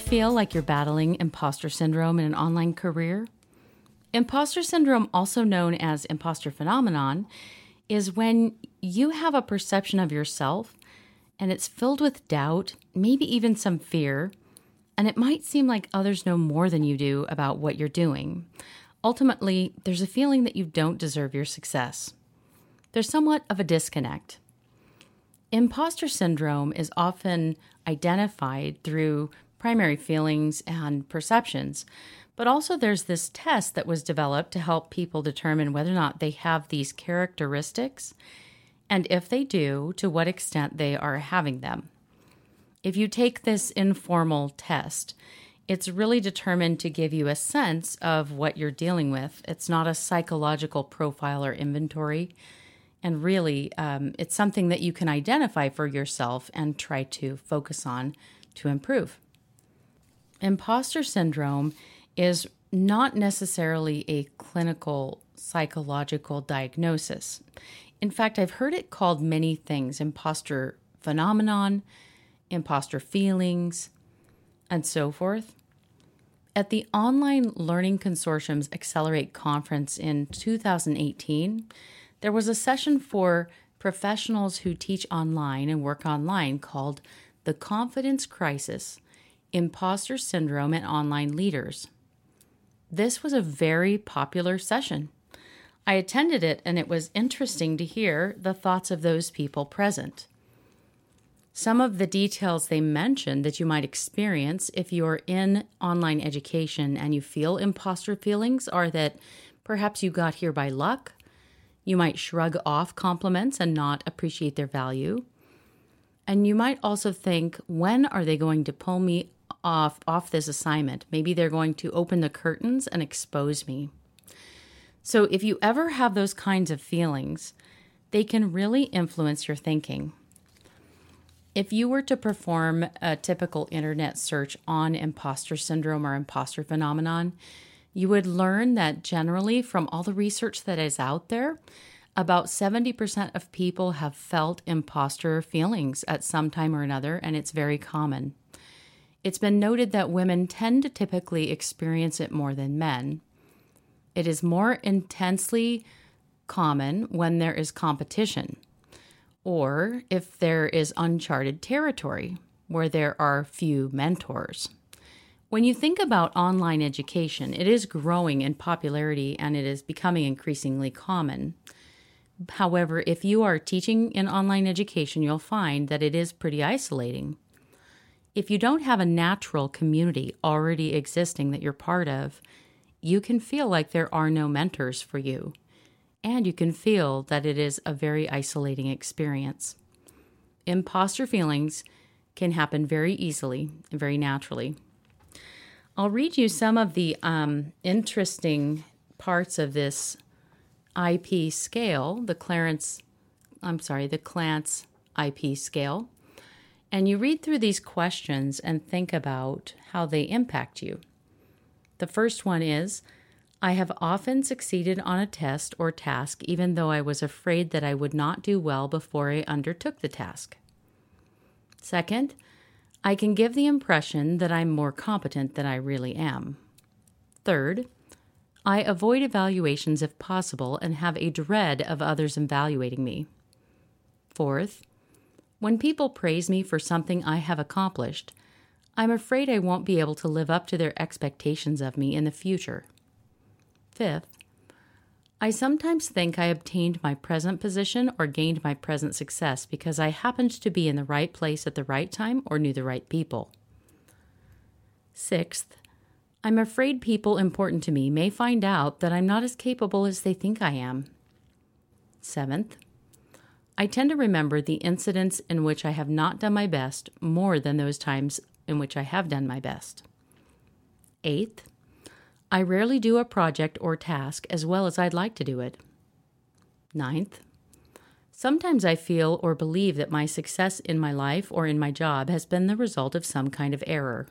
Feel like you're battling imposter syndrome in an online career? Imposter syndrome, also known as imposter phenomenon, is when you have a perception of yourself and it's filled with doubt, maybe even some fear, and it might seem like others know more than you do about what you're doing. Ultimately, there's a feeling that you don't deserve your success. There's somewhat of a disconnect. Imposter syndrome is often identified through primary feelings and perceptions. But also, there's this test that was developed to help people determine whether or not they have these characteristics, and if they do, to what extent they are having them. If you take this informal test, it's really determined to give you a sense of what you're dealing with. It's not a psychological profile or inventory. And really, um, it's something that you can identify for yourself and try to focus on to improve. Imposter syndrome is not necessarily a clinical psychological diagnosis. In fact, I've heard it called many things imposter phenomenon, imposter feelings, and so forth. At the Online Learning Consortium's Accelerate conference in 2018, there was a session for professionals who teach online and work online called The Confidence Crisis Imposter Syndrome and Online Leaders. This was a very popular session. I attended it and it was interesting to hear the thoughts of those people present. Some of the details they mentioned that you might experience if you're in online education and you feel imposter feelings are that perhaps you got here by luck, you might shrug off compliments and not appreciate their value. And you might also think, when are they going to pull me off off this assignment. Maybe they're going to open the curtains and expose me. So if you ever have those kinds of feelings, they can really influence your thinking. If you were to perform a typical internet search on imposter syndrome or imposter phenomenon, you would learn that generally, from all the research that is out there, about 70% of people have felt imposter feelings at some time or another, and it's very common. It's been noted that women tend to typically experience it more than men. It is more intensely common when there is competition, or if there is uncharted territory where there are few mentors. When you think about online education, it is growing in popularity and it is becoming increasingly common. However, if you are teaching in online education, you'll find that it is pretty isolating if you don't have a natural community already existing that you're part of, you can feel like there are no mentors for you. And you can feel that it is a very isolating experience. Imposter feelings can happen very easily and very naturally. I'll read you some of the um, interesting parts of this IP scale, the Clarence, I'm sorry, the Clance IP scale. And you read through these questions and think about how they impact you. The first one is I have often succeeded on a test or task, even though I was afraid that I would not do well before I undertook the task. Second, I can give the impression that I'm more competent than I really am. Third, I avoid evaluations if possible and have a dread of others evaluating me. Fourth, when people praise me for something I have accomplished, I'm afraid I won't be able to live up to their expectations of me in the future. Fifth, I sometimes think I obtained my present position or gained my present success because I happened to be in the right place at the right time or knew the right people. Sixth, I'm afraid people important to me may find out that I'm not as capable as they think I am. Seventh, I tend to remember the incidents in which I have not done my best more than those times in which I have done my best. Eighth, I rarely do a project or task as well as I'd like to do it. Ninth, sometimes I feel or believe that my success in my life or in my job has been the result of some kind of error.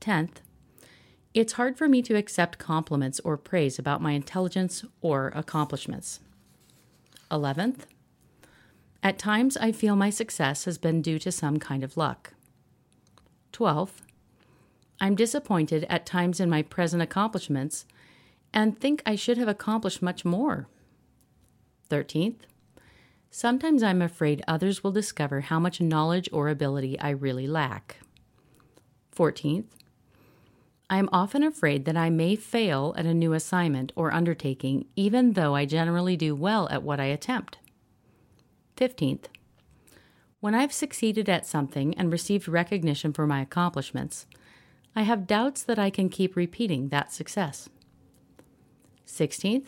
Tenth, it's hard for me to accept compliments or praise about my intelligence or accomplishments. Eleventh, at times, I feel my success has been due to some kind of luck. 12th, I'm disappointed at times in my present accomplishments and think I should have accomplished much more. 13th, sometimes I'm afraid others will discover how much knowledge or ability I really lack. 14th, I am often afraid that I may fail at a new assignment or undertaking, even though I generally do well at what I attempt. 15th. When I've succeeded at something and received recognition for my accomplishments, I have doubts that I can keep repeating that success. 16th.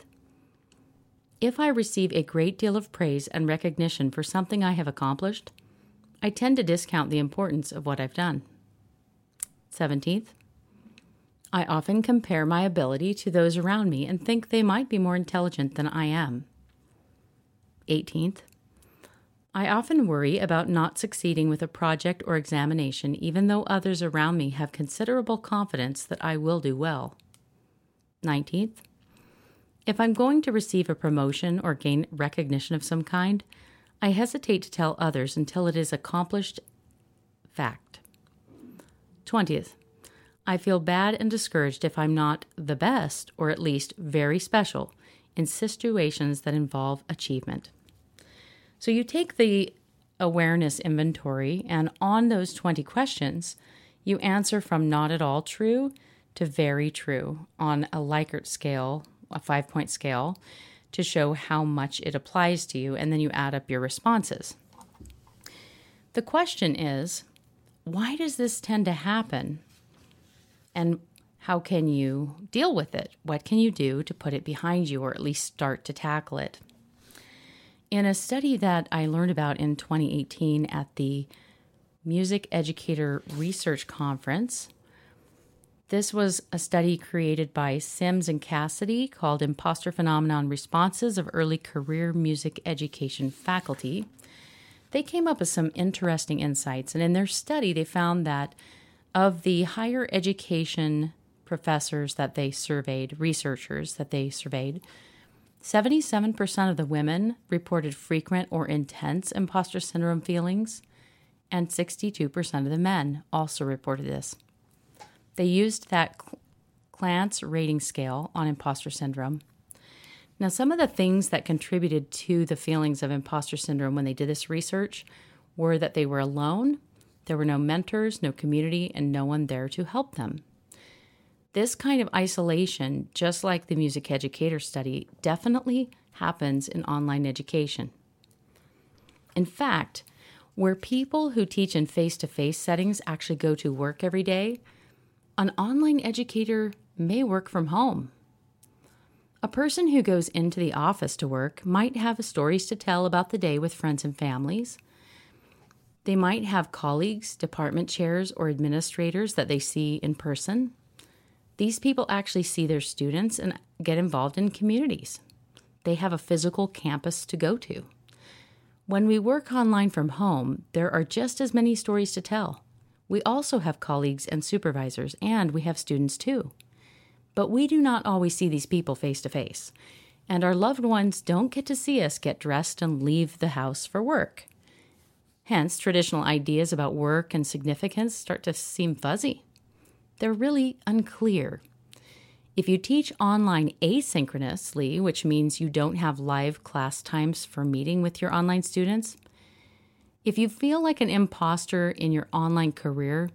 If I receive a great deal of praise and recognition for something I have accomplished, I tend to discount the importance of what I've done. 17th. I often compare my ability to those around me and think they might be more intelligent than I am. 18th. I often worry about not succeeding with a project or examination, even though others around me have considerable confidence that I will do well. 19th, if I'm going to receive a promotion or gain recognition of some kind, I hesitate to tell others until it is accomplished fact. 20th, I feel bad and discouraged if I'm not the best, or at least very special, in situations that involve achievement. So you take the awareness inventory, and on those 20 questions, you answer from not at all true to very true on a Likert scale, a five point scale, to show how much it applies to you, and then you add up your responses. The question is why does this tend to happen? And how can you deal with it? What can you do to put it behind you or at least start to tackle it? In a study that I learned about in 2018 at the Music Educator Research Conference, this was a study created by Sims and Cassidy called Imposter Phenomenon Responses of Early Career Music Education Faculty. They came up with some interesting insights, and in their study, they found that of the higher education professors that they surveyed, researchers that they surveyed, 77% of the women reported frequent or intense imposter syndrome feelings, and 62% of the men also reported this. They used that Clance rating scale on imposter syndrome. Now, some of the things that contributed to the feelings of imposter syndrome when they did this research were that they were alone, there were no mentors, no community, and no one there to help them. This kind of isolation, just like the music educator study, definitely happens in online education. In fact, where people who teach in face to face settings actually go to work every day, an online educator may work from home. A person who goes into the office to work might have stories to tell about the day with friends and families. They might have colleagues, department chairs, or administrators that they see in person. These people actually see their students and get involved in communities. They have a physical campus to go to. When we work online from home, there are just as many stories to tell. We also have colleagues and supervisors, and we have students too. But we do not always see these people face to face, and our loved ones don't get to see us get dressed and leave the house for work. Hence, traditional ideas about work and significance start to seem fuzzy they're really unclear. If you teach online asynchronously, which means you don't have live class times for meeting with your online students, if you feel like an imposter in your online career,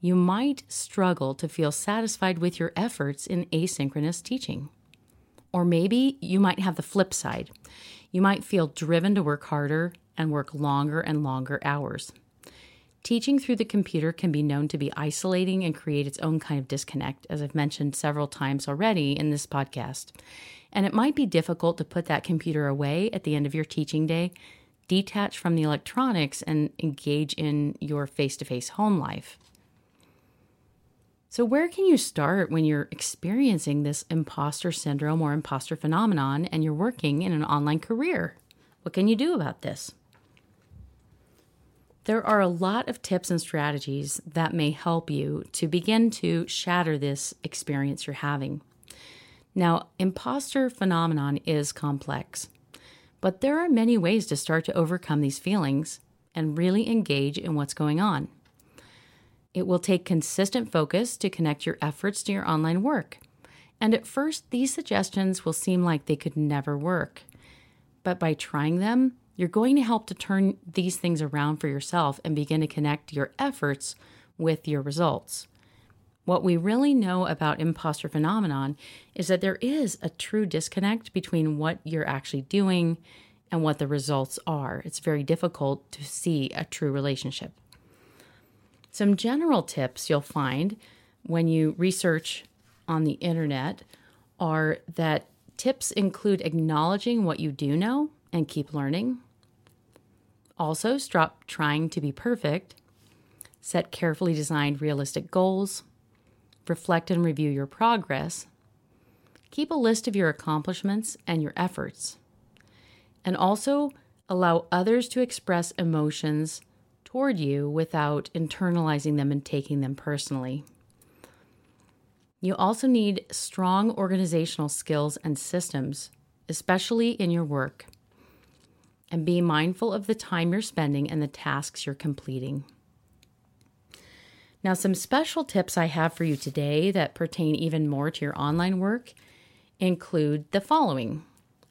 you might struggle to feel satisfied with your efforts in asynchronous teaching. Or maybe you might have the flip side. You might feel driven to work harder and work longer and longer hours. Teaching through the computer can be known to be isolating and create its own kind of disconnect, as I've mentioned several times already in this podcast. And it might be difficult to put that computer away at the end of your teaching day, detach from the electronics, and engage in your face to face home life. So, where can you start when you're experiencing this imposter syndrome or imposter phenomenon and you're working in an online career? What can you do about this? There are a lot of tips and strategies that may help you to begin to shatter this experience you're having. Now, imposter phenomenon is complex, but there are many ways to start to overcome these feelings and really engage in what's going on. It will take consistent focus to connect your efforts to your online work. And at first, these suggestions will seem like they could never work. But by trying them, you're going to help to turn these things around for yourself and begin to connect your efforts with your results. What we really know about imposter phenomenon is that there is a true disconnect between what you're actually doing and what the results are. It's very difficult to see a true relationship. Some general tips you'll find when you research on the internet are that tips include acknowledging what you do know and keep learning, also, stop trying to be perfect. Set carefully designed realistic goals. Reflect and review your progress. Keep a list of your accomplishments and your efforts. And also, allow others to express emotions toward you without internalizing them and taking them personally. You also need strong organizational skills and systems, especially in your work and be mindful of the time you're spending and the tasks you're completing. Now, some special tips I have for you today that pertain even more to your online work include the following.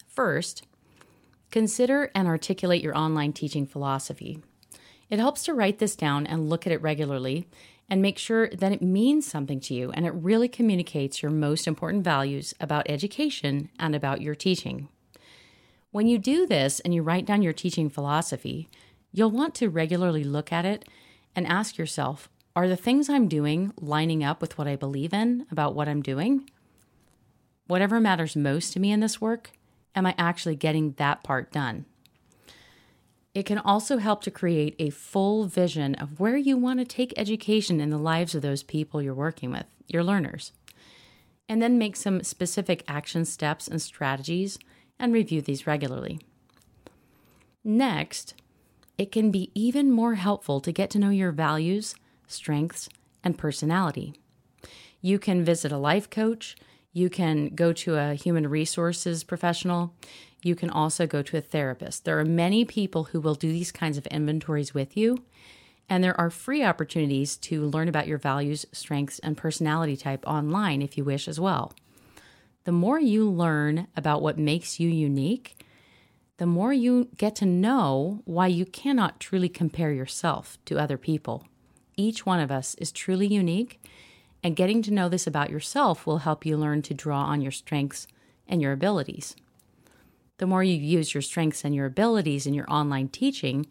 First, consider and articulate your online teaching philosophy. It helps to write this down and look at it regularly and make sure that it means something to you and it really communicates your most important values about education and about your teaching. When you do this and you write down your teaching philosophy, you'll want to regularly look at it and ask yourself are the things I'm doing lining up with what I believe in about what I'm doing? Whatever matters most to me in this work, am I actually getting that part done? It can also help to create a full vision of where you want to take education in the lives of those people you're working with, your learners. And then make some specific action steps and strategies and review these regularly. Next, it can be even more helpful to get to know your values, strengths, and personality. You can visit a life coach, you can go to a human resources professional, you can also go to a therapist. There are many people who will do these kinds of inventories with you, and there are free opportunities to learn about your values, strengths, and personality type online if you wish as well the more you learn about what makes you unique, the more you get to know why you cannot truly compare yourself to other people. Each one of us is truly unique, and getting to know this about yourself will help you learn to draw on your strengths and your abilities. The more you use your strengths and your abilities in your online teaching,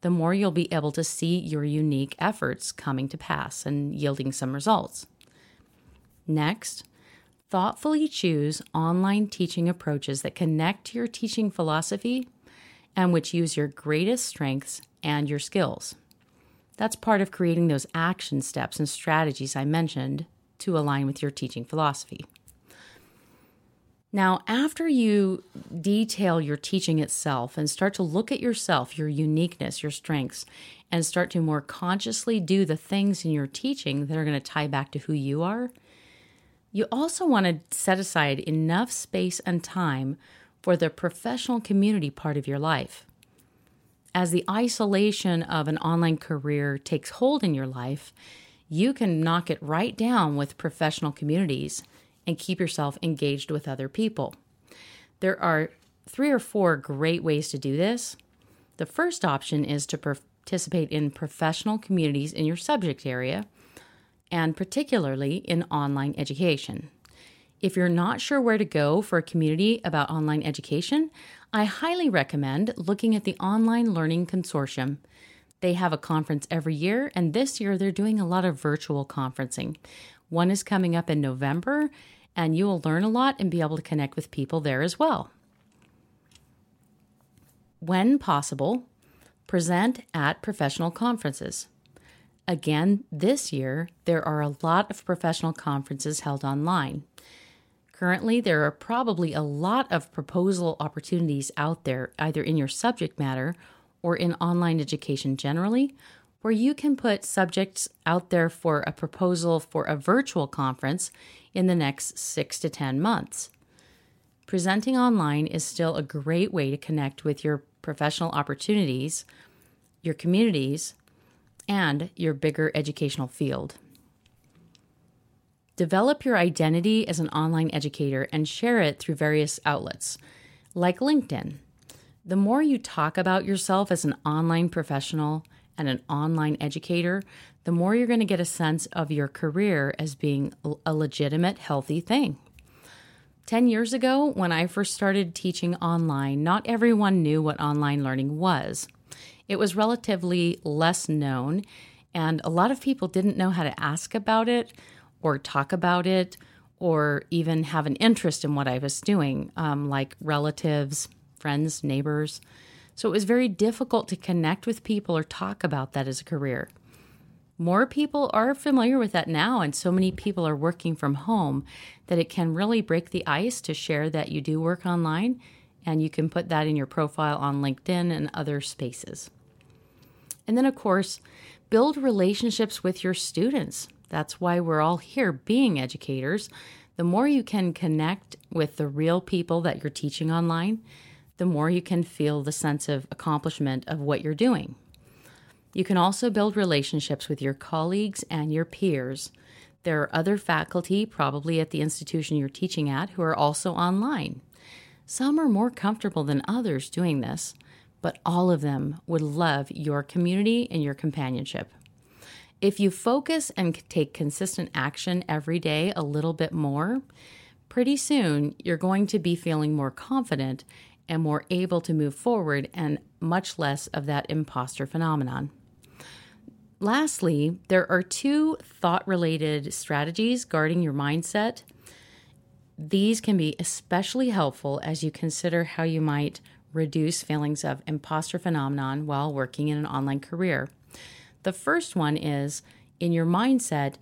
the more you'll be able to see your unique efforts coming to pass and yielding some results. Next, thoughtfully choose online teaching approaches that connect to your teaching philosophy and which use your greatest strengths and your skills. That's part of creating those action steps and strategies I mentioned to align with your teaching philosophy. Now, after you detail your teaching itself and start to look at yourself, your uniqueness, your strengths, and start to more consciously do the things in your teaching that are going to tie back to who you are, you also want to set aside enough space and time for the professional community part of your life. As the isolation of an online career takes hold in your life, you can knock it right down with professional communities and keep yourself engaged with other people. There are three or four great ways to do this. The first option is to participate in professional communities in your subject area and particularly in online education. If you're not sure where to go for a community about online education, I highly recommend looking at the Online Learning Consortium. They have a conference every year, and this year they're doing a lot of virtual conferencing. One is coming up in November, and you will learn a lot and be able to connect with people there as well. When possible, present at professional conferences. Again, this year, there are a lot of professional conferences held online. Currently, there are probably a lot of proposal opportunities out there, either in your subject matter or in online education generally, where you can put subjects out there for a proposal for a virtual conference in the next six to 10 months. Presenting online is still a great way to connect with your professional opportunities, your communities, and your bigger educational field. Develop your identity as an online educator and share it through various outlets, like LinkedIn. The more you talk about yourself as an online professional and an online educator, the more you're going to get a sense of your career as being a legitimate, healthy thing. 10 years ago, when I first started teaching online, not everyone knew what online learning was. It was relatively less known, and a lot of people didn't know how to ask about it or talk about it or even have an interest in what I was doing, um, like relatives, friends, neighbors. So it was very difficult to connect with people or talk about that as a career. More people are familiar with that now, and so many people are working from home that it can really break the ice to share that you do work online, and you can put that in your profile on LinkedIn and other spaces. And then, of course, build relationships with your students. That's why we're all here being educators. The more you can connect with the real people that you're teaching online, the more you can feel the sense of accomplishment of what you're doing. You can also build relationships with your colleagues and your peers. There are other faculty, probably at the institution you're teaching at, who are also online. Some are more comfortable than others doing this, but all of them would love your community and your companionship. If you focus and take consistent action every day a little bit more, pretty soon you're going to be feeling more confident and more able to move forward and much less of that imposter phenomenon. Lastly, there are two thought related strategies guarding your mindset. These can be especially helpful as you consider how you might reduce feelings of imposter phenomenon while working in an online career. The first one is in your mindset,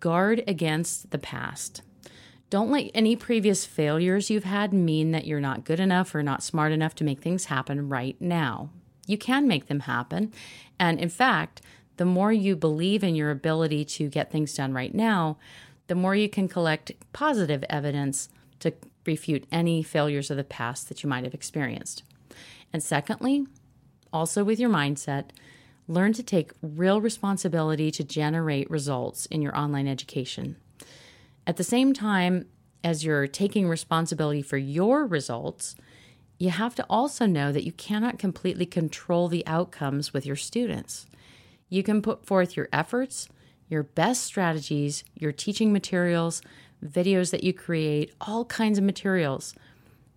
guard against the past. Don't let any previous failures you've had mean that you're not good enough or not smart enough to make things happen right now. You can make them happen. And in fact, the more you believe in your ability to get things done right now, the more you can collect positive evidence to refute any failures of the past that you might have experienced. And secondly, also with your mindset, learn to take real responsibility to generate results in your online education. At the same time as you're taking responsibility for your results, you have to also know that you cannot completely control the outcomes with your students. You can put forth your efforts, your best strategies, your teaching materials, videos that you create, all kinds of materials.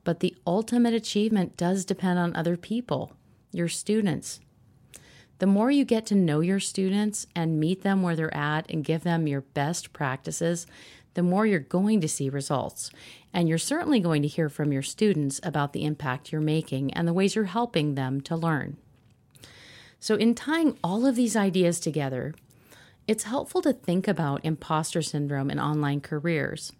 But the ultimate achievement does depend on other people, your students. The more you get to know your students and meet them where they're at and give them your best practices, the more you're going to see results. And you're certainly going to hear from your students about the impact you're making and the ways you're helping them to learn. So, in tying all of these ideas together, it's helpful to think about imposter syndrome in online careers.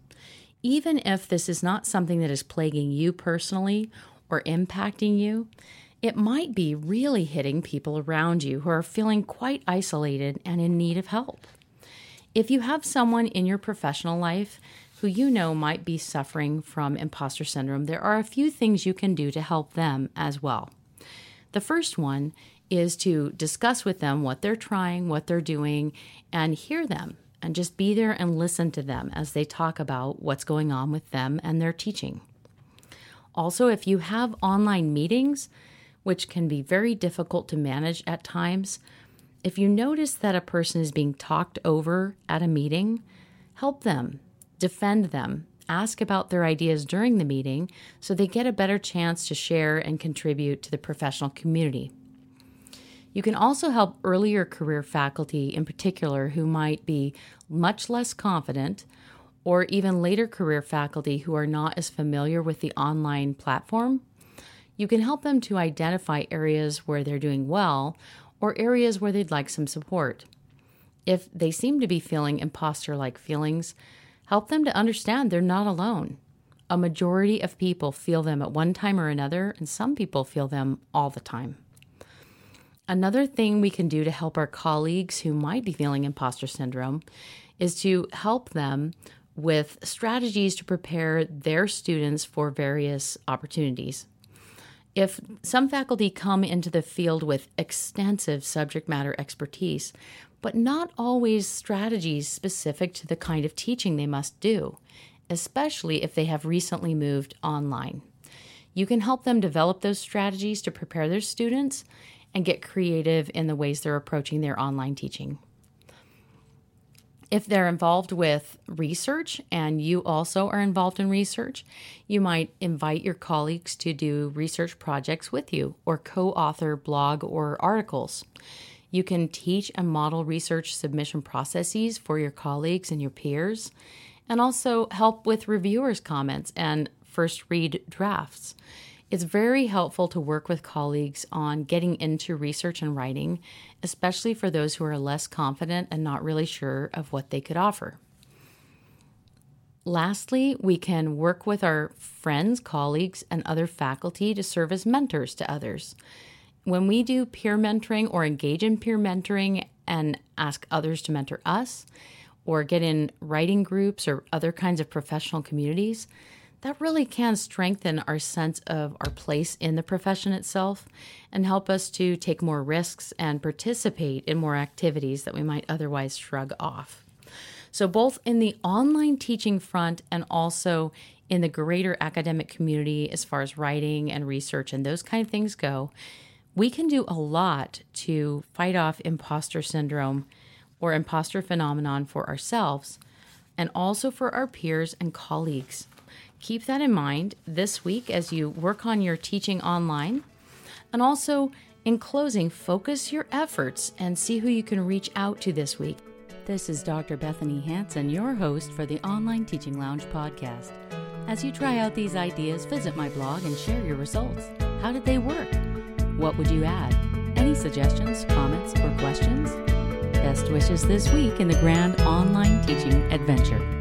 Even if this is not something that is plaguing you personally or impacting you, it might be really hitting people around you who are feeling quite isolated and in need of help. If you have someone in your professional life who you know might be suffering from imposter syndrome, there are a few things you can do to help them as well. The first one is to discuss with them what they're trying, what they're doing, and hear them and just be there and listen to them as they talk about what's going on with them and their teaching. Also, if you have online meetings, which can be very difficult to manage at times, if you notice that a person is being talked over at a meeting, help them, defend them, ask about their ideas during the meeting so they get a better chance to share and contribute to the professional community. You can also help earlier career faculty, in particular, who might be much less confident or even later career faculty who are not as familiar with the online platform, you can help them to identify areas where they're doing well or areas where they'd like some support. If they seem to be feeling imposter like feelings, help them to understand they're not alone. A majority of people feel them at one time or another, and some people feel them all the time. Another thing we can do to help our colleagues who might be feeling imposter syndrome is to help them with strategies to prepare their students for various opportunities. If some faculty come into the field with extensive subject matter expertise, but not always strategies specific to the kind of teaching they must do, especially if they have recently moved online. You can help them develop those strategies to prepare their students and get creative in the ways they're approaching their online teaching. If they're involved with research and you also are involved in research, you might invite your colleagues to do research projects with you or co author blog or articles. You can teach and model research submission processes for your colleagues and your peers, and also help with reviewers' comments and first read drafts. It's very helpful to work with colleagues on getting into research and writing, especially for those who are less confident and not really sure of what they could offer. Lastly, we can work with our friends, colleagues, and other faculty to serve as mentors to others. When we do peer mentoring or engage in peer mentoring and ask others to mentor us, or get in writing groups or other kinds of professional communities, that really can strengthen our sense of our place in the profession itself and help us to take more risks and participate in more activities that we might otherwise shrug off. So, both in the online teaching front and also in the greater academic community, as far as writing and research and those kind of things go, we can do a lot to fight off imposter syndrome or imposter phenomenon for ourselves and also for our peers and colleagues keep that in mind this week as you work on your teaching online. And also, in closing, focus your efforts and see who you can reach out to this week. This is Dr. Bethanie Hansen, your host for the Online Teaching Lounge podcast. As you try out these ideas, visit my blog and share your results. How did they work? What would you add? Any suggestions, comments, or questions? Best wishes this week in the grand online teaching adventure.